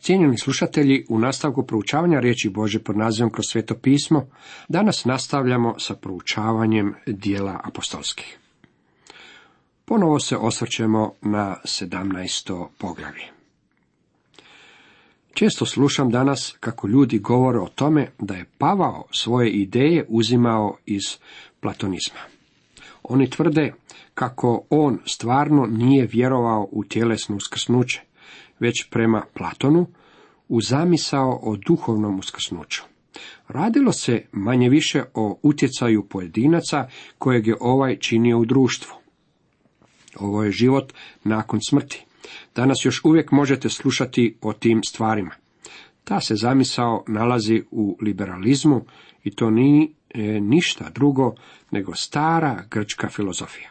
Cijenjeni slušatelji, u nastavku proučavanja riječi Bože pod nazivom kroz sveto pismo, danas nastavljamo sa proučavanjem dijela apostolskih. Ponovo se osvrćemo na 17. poglavlje. Često slušam danas kako ljudi govore o tome da je Pavao svoje ideje uzimao iz platonizma. Oni tvrde kako on stvarno nije vjerovao u tjelesno uskrsnuće, već prema Platonu u zamisao o duhovnom uskrsnuću. Radilo se manje više o utjecaju pojedinaca kojeg je ovaj činio u društvu. Ovo je život nakon smrti. Danas još uvijek možete slušati o tim stvarima. Ta se zamisao nalazi u liberalizmu i to nije ništa drugo nego stara grčka filozofija.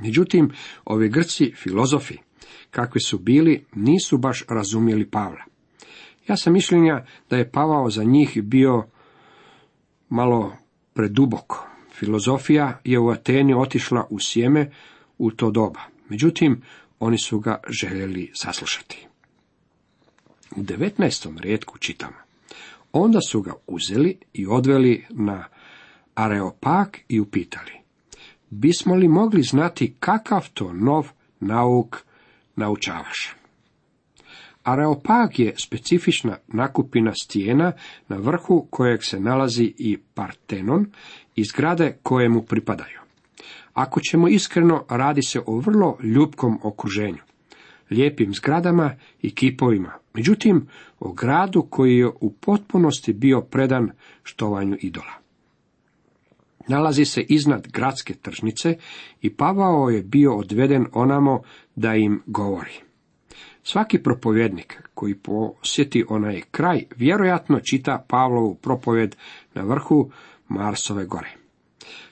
Međutim, ovi grci filozofi, kakvi su bili, nisu baš razumjeli Pavla. Ja sam mišljenja da je Pavao za njih bio malo preduboko. Filozofija je u Ateni otišla u sjeme u to doba. Međutim, oni su ga željeli saslušati. U 19. rijetku čitamo. Onda su ga uzeli i odveli na Areopag i upitali. Bismo li mogli znati kakav to nov nauk naučavaš? Areopag je specifična nakupina stijena na vrhu kojeg se nalazi i Partenon i zgrade koje mu pripadaju. Ako ćemo iskreno, radi se o vrlo ljubkom okruženju, lijepim zgradama i kipovima, međutim o gradu koji je u potpunosti bio predan štovanju idola. Nalazi se iznad gradske tržnice i Pavao je bio odveden onamo da im govori. Svaki propovjednik koji posjeti onaj kraj vjerojatno čita Pavlovu propovjed na vrhu Marsove gore.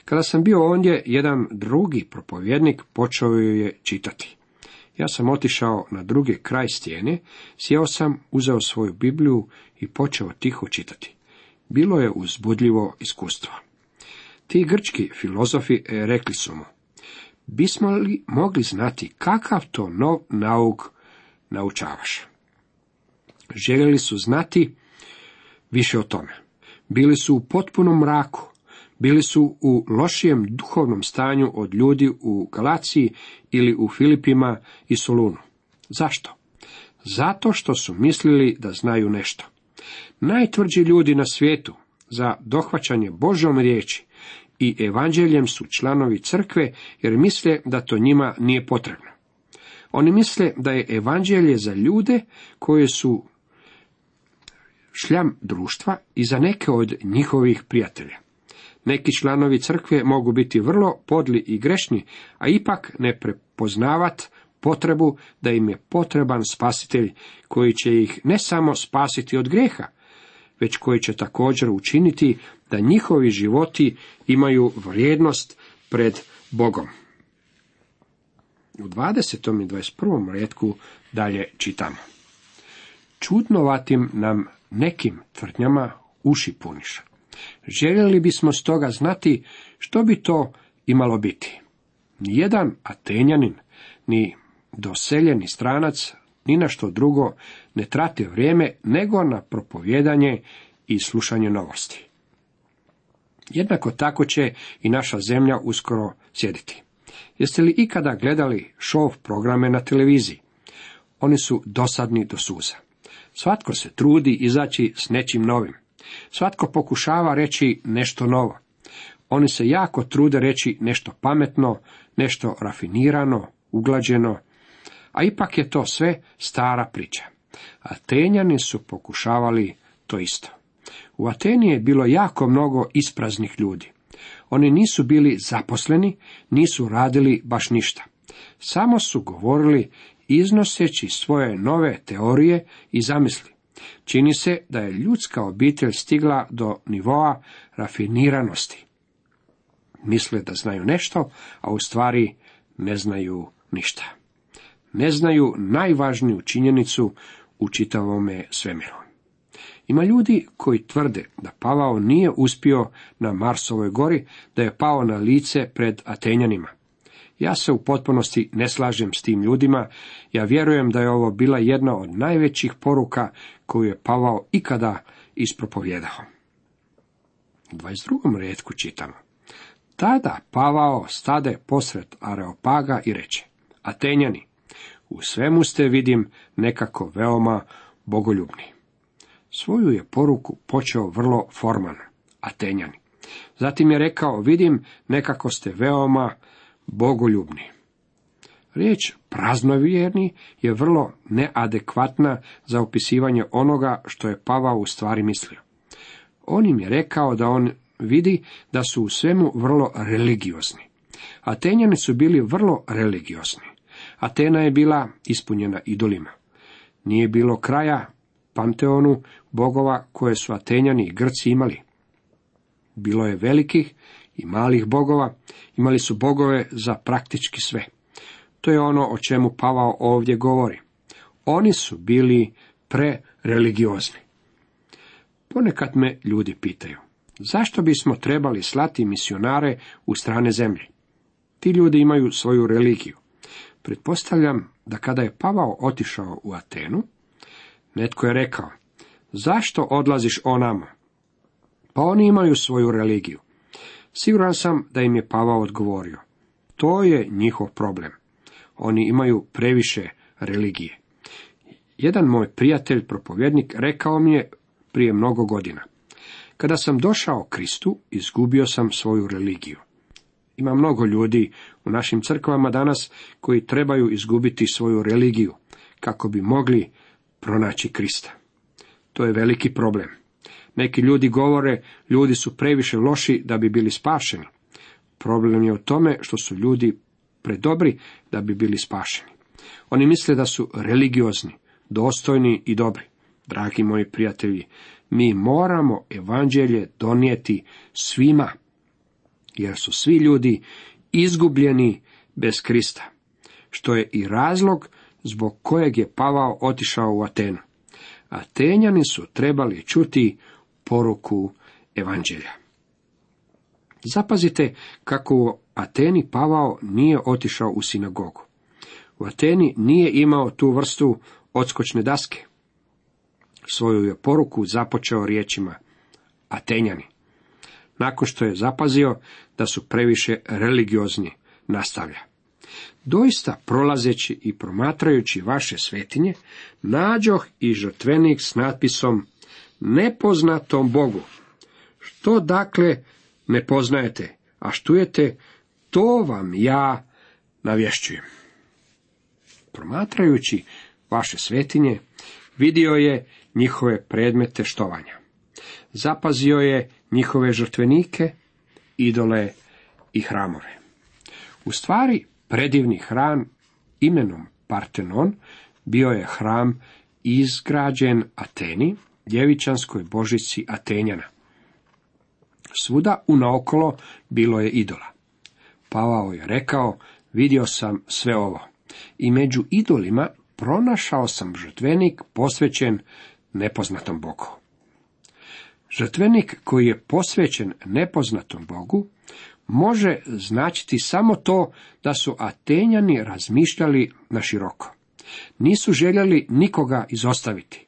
Kada sam bio ondje, jedan drugi propovjednik počeo je čitati. Ja sam otišao na drugi kraj stijene, sjeo sam, uzeo svoju Bibliju i počeo tiho čitati. Bilo je uzbudljivo iskustvo. Ti grčki filozofi e, rekli su mu, bismo li mogli znati kakav to nov nauk naučavaš? Željeli su znati više o tome. Bili su u potpunom mraku, bili su u lošijem duhovnom stanju od ljudi u Galaciji ili u Filipima i Solunu. Zašto? Zato što su mislili da znaju nešto. Najtvrđi ljudi na svijetu za dohvaćanje Božom riječi i evanđeljem su članovi crkve jer misle da to njima nije potrebno. Oni misle da je evanđelje za ljude koje su šljam društva i za neke od njihovih prijatelja. Neki članovi crkve mogu biti vrlo podli i grešni, a ipak ne prepoznavat potrebu da im je potreban spasitelj koji će ih ne samo spasiti od greha, već koji će također učiniti da njihovi životi imaju vrijednost pred Bogom. U 20. i 21. redku dalje čitamo. Čudnovatim nam nekim tvrdnjama uši puniša. Željeli bismo stoga znati što bi to imalo biti. Nijedan Atenjanin, ni doseljeni stranac, ni na što drugo ne trati vrijeme nego na propovjedanje i slušanje novosti. Jednako tako će i naša zemlja uskoro sjediti. Jeste li ikada gledali šov programe na televiziji? Oni su dosadni do suza. Svatko se trudi izaći s nečim novim. Svatko pokušava reći nešto novo. Oni se jako trude reći nešto pametno, nešto rafinirano, uglađeno, a ipak je to sve stara priča. Atenjani su pokušavali to isto. U Ateni je bilo jako mnogo ispraznih ljudi. Oni nisu bili zaposleni, nisu radili baš ništa. Samo su govorili iznoseći svoje nove teorije i zamisli. Čini se da je ljudska obitelj stigla do nivoa rafiniranosti. Misle da znaju nešto, a u stvari ne znaju ništa. Ne znaju najvažniju činjenicu u čitavome svemiru. Ima ljudi koji tvrde da Pavao nije uspio na Marsovoj gori, da je pao na lice pred Atenjanima. Ja se u potpunosti ne slažem s tim ljudima, ja vjerujem da je ovo bila jedna od najvećih poruka koju je Pavao ikada ispropovjedao. U 22. redku čitamo. Tada Pavao stade posred Areopaga i reče, Atenjani, u svemu ste vidim nekako veoma bogoljubni. Svoju je poruku počeo vrlo forman, Atenjani. Zatim je rekao, vidim nekako ste veoma bogoljubni. Riječ praznovjerni je vrlo neadekvatna za opisivanje onoga što je Pavao u stvari mislio. On im je rekao da on vidi da su u svemu vrlo religiozni. Atenjani su bili vrlo religiozni. Atena je bila ispunjena idolima. Nije bilo kraja panteonu bogova koje su Atenjani i Grci imali. Bilo je velikih i malih bogova, imali su bogove za praktički sve. To je ono o čemu Pavao ovdje govori. Oni su bili prereligiozni. Ponekad me ljudi pitaju, zašto bismo trebali slati misionare u strane zemlje? Ti ljudi imaju svoju religiju. Pretpostavljam da kada je Pavao otišao u Atenu, netko je rekao, zašto odlaziš onamo? Pa oni imaju svoju religiju. Siguran sam da im je Pavao odgovorio. To je njihov problem. Oni imaju previše religije. Jedan moj prijatelj, propovjednik, rekao mi je prije mnogo godina. Kada sam došao Kristu, izgubio sam svoju religiju. Ima mnogo ljudi u našim crkvama danas koji trebaju izgubiti svoju religiju kako bi mogli pronaći Krista. To je veliki problem. Neki ljudi govore, ljudi su previše loši da bi bili spašeni. Problem je u tome što su ljudi predobri da bi bili spašeni. Oni misle da su religiozni, dostojni i dobri. Dragi moji prijatelji, mi moramo evanđelje donijeti svima, jer su svi ljudi izgubljeni bez Krista, što je i razlog zbog kojeg je Pavao otišao u Atenu. Atenjani su trebali čuti poruku evanđelja. Zapazite kako u Ateni Pavao nije otišao u sinagogu. U Ateni nije imao tu vrstu odskočne daske. Svoju je poruku započeo riječima Atenjani. Nakon što je zapazio da su previše religiozni, nastavlja. Doista prolazeći i promatrajući vaše svetinje, nađoh i žrtvenik s natpisom nepoznatom Bogu. Što dakle ne poznajete, a štujete, to vam ja navješćujem. Promatrajući vaše svetinje, vidio je njihove predmete štovanja. Zapazio je njihove žrtvenike, idole i hramove. U stvari, predivni hram imenom Partenon bio je hram izgrađen Ateni, djevičanskoj božici Atenjana. Svuda unaokolo bilo je idola. Pavao je rekao, vidio sam sve ovo. I među idolima pronašao sam žrtvenik posvećen nepoznatom Bogu. Žrtvenik koji je posvećen nepoznatom Bogu može značiti samo to da su Atenjani razmišljali na široko. Nisu željeli nikoga izostaviti.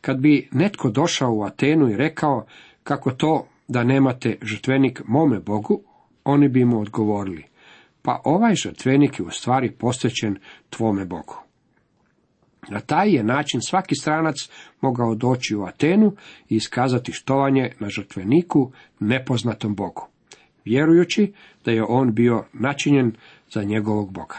Kad bi netko došao u Atenu i rekao kako to da nemate žrtvenik mome Bogu, oni bi mu odgovorili, pa ovaj žrtvenik je u stvari posvećen tvome Bogu. Na taj je način svaki stranac mogao doći u Atenu i iskazati štovanje na žrtveniku nepoznatom Bogu, vjerujući da je on bio načinjen za njegovog Boga.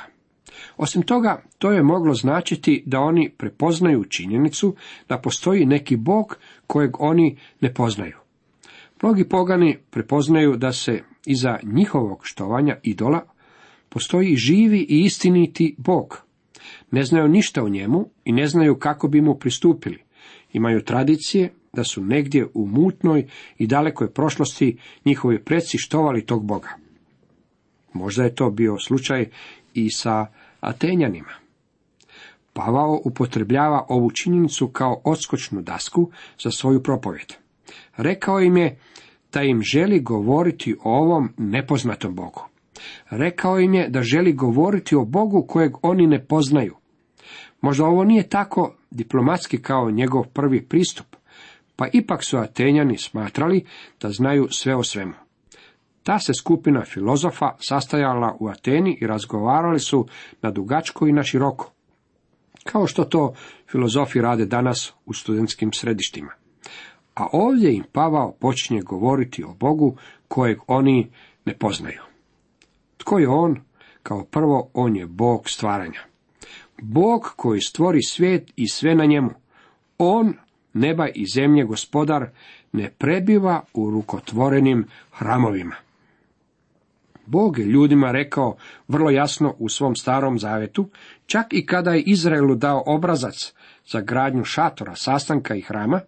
Osim toga, to je moglo značiti da oni prepoznaju činjenicu da postoji neki Bog kojeg oni ne poznaju. Mnogi pogani prepoznaju da se iza njihovog štovanja idola postoji živi i istiniti Bog. Ne znaju ništa o njemu i ne znaju kako bi mu pristupili. Imaju tradicije da su negdje u mutnoj i dalekoj prošlosti njihovi preci štovali tog Boga. Možda je to bio slučaj i sa Atenjanima. Pavao upotrebljava ovu činjenicu kao odskočnu dasku za svoju propovjed. Rekao im je da im želi govoriti o ovom nepoznatom Bogu. Rekao im je da želi govoriti o Bogu kojeg oni ne poznaju. Možda ovo nije tako diplomatski kao njegov prvi pristup, pa ipak su Atenjani smatrali da znaju sve o svemu. Ta se skupina filozofa sastajala u Ateni i razgovarali su na dugačko i na široko. Kao što to filozofi rade danas u studentskim središtima. A ovdje im Pavao počinje govoriti o Bogu kojeg oni ne poznaju. Tko je on? Kao prvo, on je Bog stvaranja. Bog koji stvori svijet i sve na njemu. On, neba i zemlje gospodar, ne prebiva u rukotvorenim hramovima. Bog je ljudima rekao vrlo jasno u svom starom zavetu, čak i kada je Izraelu dao obrazac za gradnju šatora, sastanka i hrama,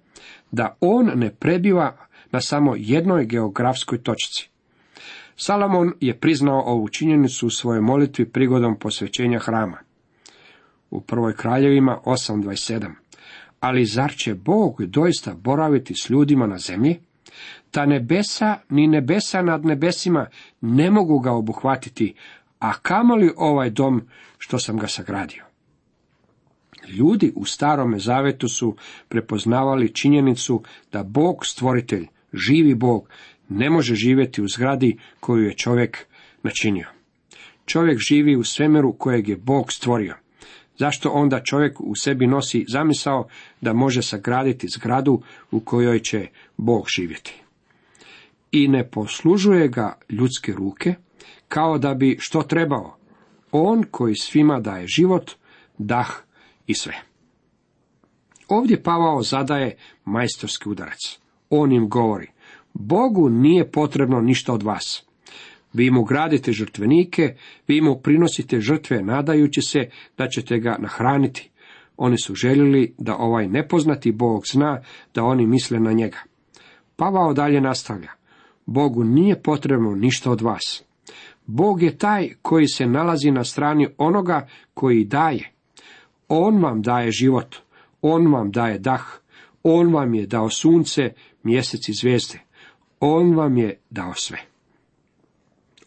da on ne prebiva na samo jednoj geografskoj točci. Salomon je priznao ovu činjenicu u svojoj molitvi prigodom posvećenja hrama. U prvoj kraljevima 8.27. Ali zar će Bog doista boraviti s ljudima na zemlji? Ta nebesa ni nebesa nad nebesima ne mogu ga obuhvatiti, a kamoli ovaj dom što sam ga sagradio. Ljudi u starome zavetu su prepoznavali činjenicu da Bog stvoritelj, živi Bog, ne može živjeti u zgradi koju je čovjek načinio. Čovjek živi u svemiru kojeg je Bog stvorio. Zašto onda čovjek u sebi nosi zamisao da može sagraditi zgradu u kojoj će Bog živjeti? I ne poslužuje ga ljudske ruke, kao da bi što trebao. On koji svima daje život, dah i sve. Ovdje Pavao zadaje majstorski udarac. On im govori, Bogu nije potrebno ništa od vas. Vi mu gradite žrtvenike, vi mu prinosite žrtve nadajući se da ćete ga nahraniti. Oni su željeli da ovaj nepoznati Bog zna da oni misle na njega. Pavao dalje nastavlja. Bogu nije potrebno ništa od vas. Bog je taj koji se nalazi na strani onoga koji daje. On vam daje život, on vam daje dah, on vam je dao sunce, mjesec i zvijezde. On vam je dao sve.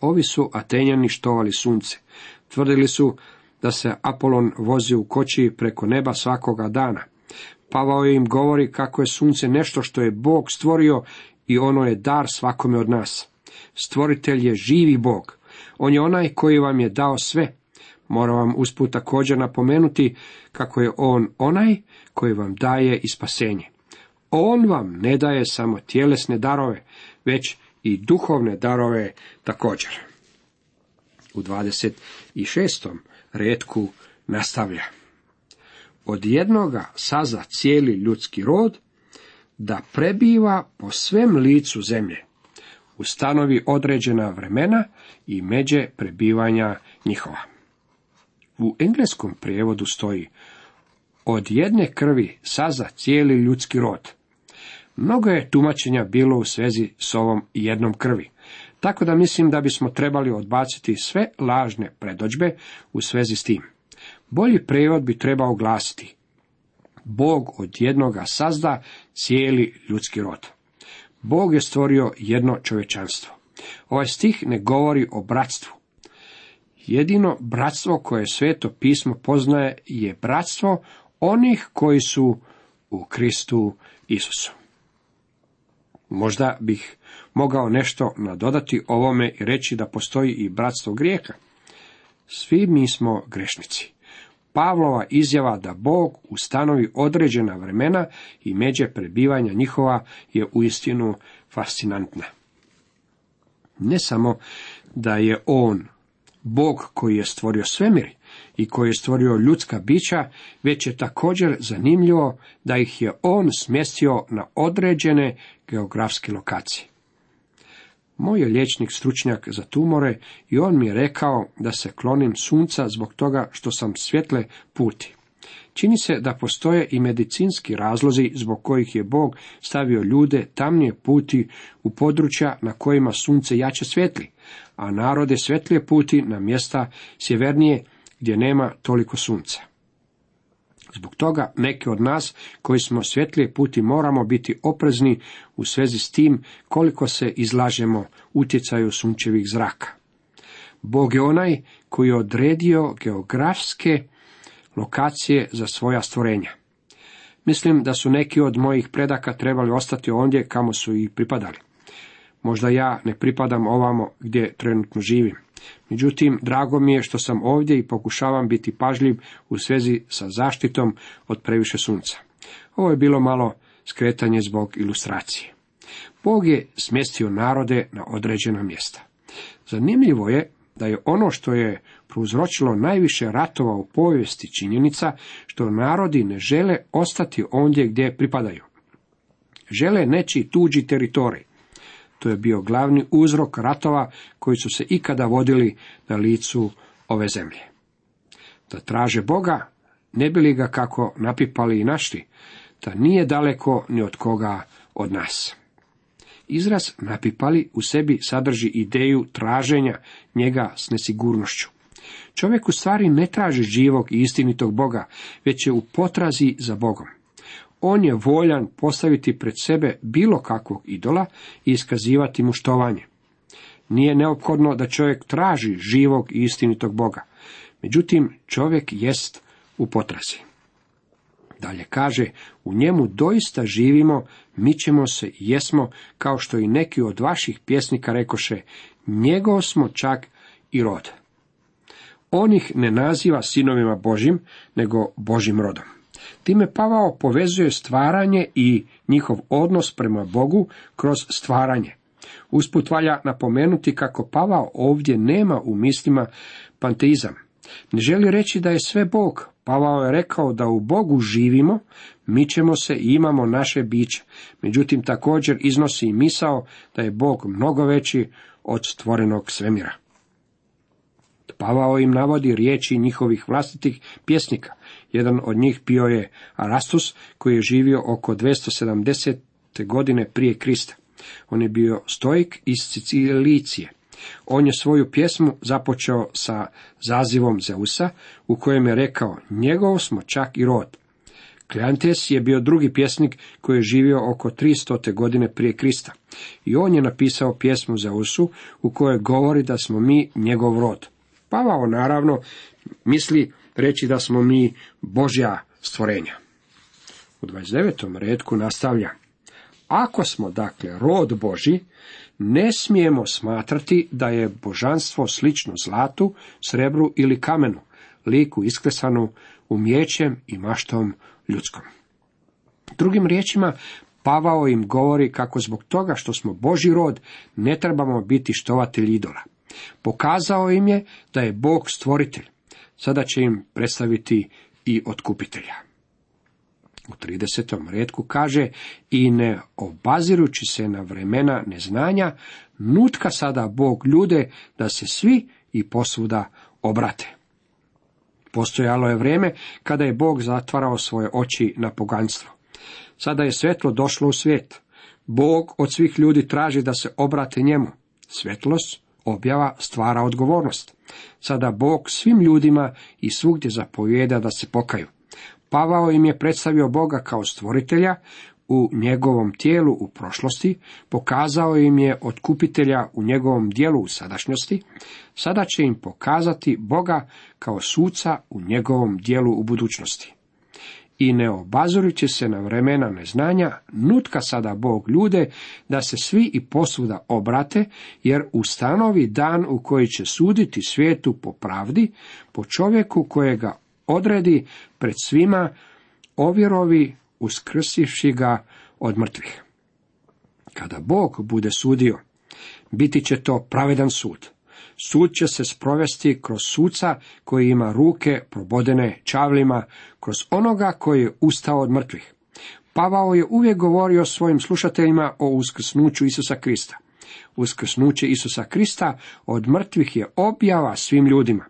Ovi su Atenjani štovali sunce. Tvrdili su da se Apolon vozi u koči preko neba svakoga dana. Pavao im govori kako je sunce nešto što je Bog stvorio i ono je dar svakome od nas. Stvoritelj je živi Bog. On je onaj koji vam je dao sve. Moram vam usput također napomenuti kako je on onaj koji vam daje i spasenje. On vam ne daje samo tjelesne darove, već i duhovne darove također. U 26. redku nastavlja. Od jednoga saza cijeli ljudski rod, da prebiva po svem licu zemlje, ustanovi određena vremena i međe prebivanja njihova. U engleskom prijevodu stoji od jedne krvi saza cijeli ljudski rod. Mnogo je tumačenja bilo u svezi s ovom jednom krvi, tako da mislim da bismo trebali odbaciti sve lažne predođbe u svezi s tim. Bolji prevod bi trebao glasiti Bog od jednoga sazda cijeli ljudski rod. Bog je stvorio jedno čovječanstvo. Ovaj stih ne govori o bratstvu. Jedino bratstvo koje sveto pismo poznaje je bratstvo onih koji su u Kristu Isusu. Možda bih mogao nešto nadodati ovome i reći da postoji i bratstvo grijeha. Svi mi smo grešnici. Pavlova izjava da Bog ustanovi određena vremena i međe prebivanja njihova je uistinu fascinantna. Ne samo da je on Bog koji je stvorio svemir i koji je stvorio ljudska bića, već je također zanimljivo da ih je on smjestio na određene geografske lokacije. Moj je liječnik stručnjak za tumore i on mi je rekao da se klonim sunca zbog toga što sam svjetle puti. Čini se da postoje i medicinski razlozi zbog kojih je Bog stavio ljude tamnije puti u područja na kojima sunce jače svetli, a narode svetlije puti na mjesta sjevernije gdje nema toliko sunca. Zbog toga neki od nas koji smo svjetlije puti moramo biti oprezni u svezi s tim koliko se izlažemo utjecaju sunčevih zraka. Bog je onaj koji je odredio geografske lokacije za svoja stvorenja. Mislim da su neki od mojih predaka trebali ostati ondje kamo su i pripadali. Možda ja ne pripadam ovamo gdje trenutno živim. Međutim, drago mi je što sam ovdje i pokušavam biti pažljiv u svezi sa zaštitom od previše sunca. Ovo je bilo malo skretanje zbog ilustracije. Bog je smjestio narode na određena mjesta. Zanimljivo je da je ono što je prouzročilo najviše ratova u povijesti činjenica što narodi ne žele ostati ondje gdje pripadaju. Žele nečiji tuđi teritorij. To je bio glavni uzrok ratova koji su se ikada vodili na licu ove zemlje. Da traže Boga, ne bi li ga kako napipali i našli, da nije daleko ni od koga od nas. Izraz napipali u sebi sadrži ideju traženja njega s nesigurnošću. Čovjek u stvari ne traži živog i istinitog Boga, već je u potrazi za Bogom. On je voljan postaviti pred sebe bilo kakvog idola i iskazivati mu štovanje. Nije neophodno da čovjek traži živog i istinitog Boga. Međutim, čovjek jest u potrazi. Dalje kaže, u njemu doista živimo, mi ćemo se i jesmo, kao što i neki od vaših pjesnika rekoše, njegov smo čak i rod. On ih ne naziva sinovima Božim, nego Božim rodom. Time Pavao povezuje stvaranje i njihov odnos prema Bogu kroz stvaranje. Usput valja napomenuti kako Pavao ovdje nema u mislima panteizam. Ne želi reći da je sve Bog. Pavao je rekao da u Bogu živimo, mi ćemo se i imamo naše biće. Međutim, također iznosi i misao da je Bog mnogo veći od stvorenog svemira. Pavao im navodi riječi njihovih vlastitih pjesnika. Jedan od njih bio je Arastus, koji je živio oko 270. godine prije Krista. On je bio stojik iz Sicilicije. On je svoju pjesmu započeo sa zazivom Zeusa, u kojem je rekao, njegov smo čak i rod. Kleantes je bio drugi pjesnik koji je živio oko 300. godine prije Krista. I on je napisao pjesmu Zeusu u kojoj govori da smo mi njegov rod. Pavao naravno misli reći da smo mi Božja stvorenja. U 29. redku nastavlja. Ako smo dakle rod Boži, ne smijemo smatrati da je božanstvo slično zlatu, srebru ili kamenu, liku isklesanu umjećem i maštom ljudskom. Drugim riječima, Pavao im govori kako zbog toga što smo Boži rod, ne trebamo biti štovatelji idola. Pokazao im je da je Bog stvoritelj. Sada će im predstaviti i otkupitelja. U 30. redku kaže i ne obazirući se na vremena neznanja, nutka sada Bog ljude da se svi i posvuda obrate. Postojalo je vrijeme kada je Bog zatvarao svoje oči na poganstvo. Sada je svetlo došlo u svijet. Bog od svih ljudi traži da se obrate njemu. Svetlost objava stvara odgovornost. Sada Bog svim ljudima i svugdje zapovijeda da se pokaju. Pavao im je predstavio Boga kao stvoritelja u njegovom tijelu u prošlosti, pokazao im je otkupitelja u njegovom dijelu u sadašnjosti, sada će im pokazati Boga kao suca u njegovom dijelu u budućnosti. I ne obazujući se na vremena neznanja, nutka sada Bog ljude da se svi i posvuda obrate, jer ustanovi dan u koji će suditi svijetu po pravdi, po čovjeku kojega odredi pred svima, ovjerovi uskrsivši ga od mrtvih. Kada Bog bude sudio, biti će to pravedan sud. Sud će se sprovesti kroz suca koji ima ruke probodene čavlima, kroz onoga koji je ustao od mrtvih. Pavao je uvijek govorio svojim slušateljima o uskrsnuću Isusa Krista. Uskrsnuće Isusa Krista od mrtvih je objava svim ljudima.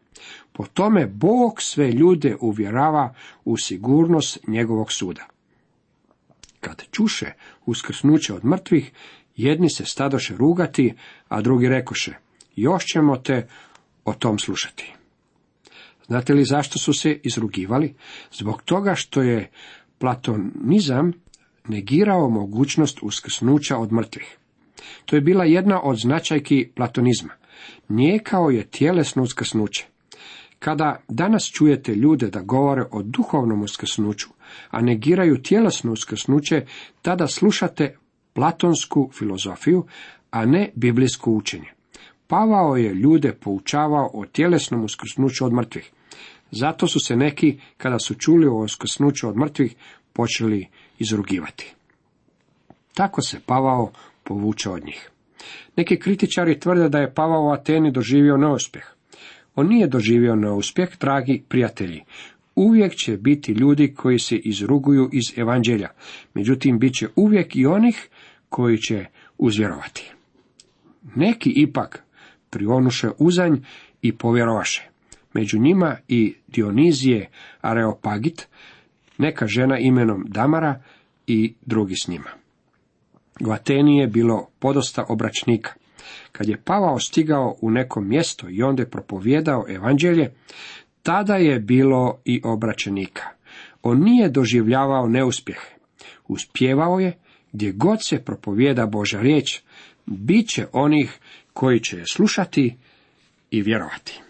Po tome Bog sve ljude uvjerava u sigurnost njegovog suda. Kad čuše uskrsnuće od mrtvih, jedni se stadoše rugati, a drugi rekoše, još ćemo te o tom slušati. Znate li zašto su se izrugivali? Zbog toga što je platonizam negirao mogućnost uskrsnuća od mrtvih. To je bila jedna od značajki platonizma. Nijekao je tjelesno uskrsnuće. Kada danas čujete ljude da govore o duhovnom uskrsnuću, a negiraju tjelesno uskrsnuće, tada slušate platonsku filozofiju, a ne biblijsko učenje. Pavao je ljude poučavao o tjelesnom uskrsnuću od mrtvih. Zato su se neki, kada su čuli o uskrsnuću od mrtvih, počeli izrugivati. Tako se Pavao povuče od njih. Neki kritičari tvrde da je Pavao u Ateni doživio neuspjeh. On nije doživio neuspjeh, dragi prijatelji. Uvijek će biti ljudi koji se izruguju iz evanđelja, međutim bit će uvijek i onih koji će uzvjerovati. Neki ipak prionuše uzanj i povjerovaše. Među njima i Dionizije Areopagit, neka žena imenom Damara i drugi s njima. U Ateni je bilo podosta obračnika. Kad je Pavao stigao u neko mjesto i onda je propovjedao evanđelje, tada je bilo i obraćenika. On nije doživljavao neuspjehe. Uspjevao je, gdje god se propovjeda Boža riječ, bit će onih koji će je slušati i vjerovati.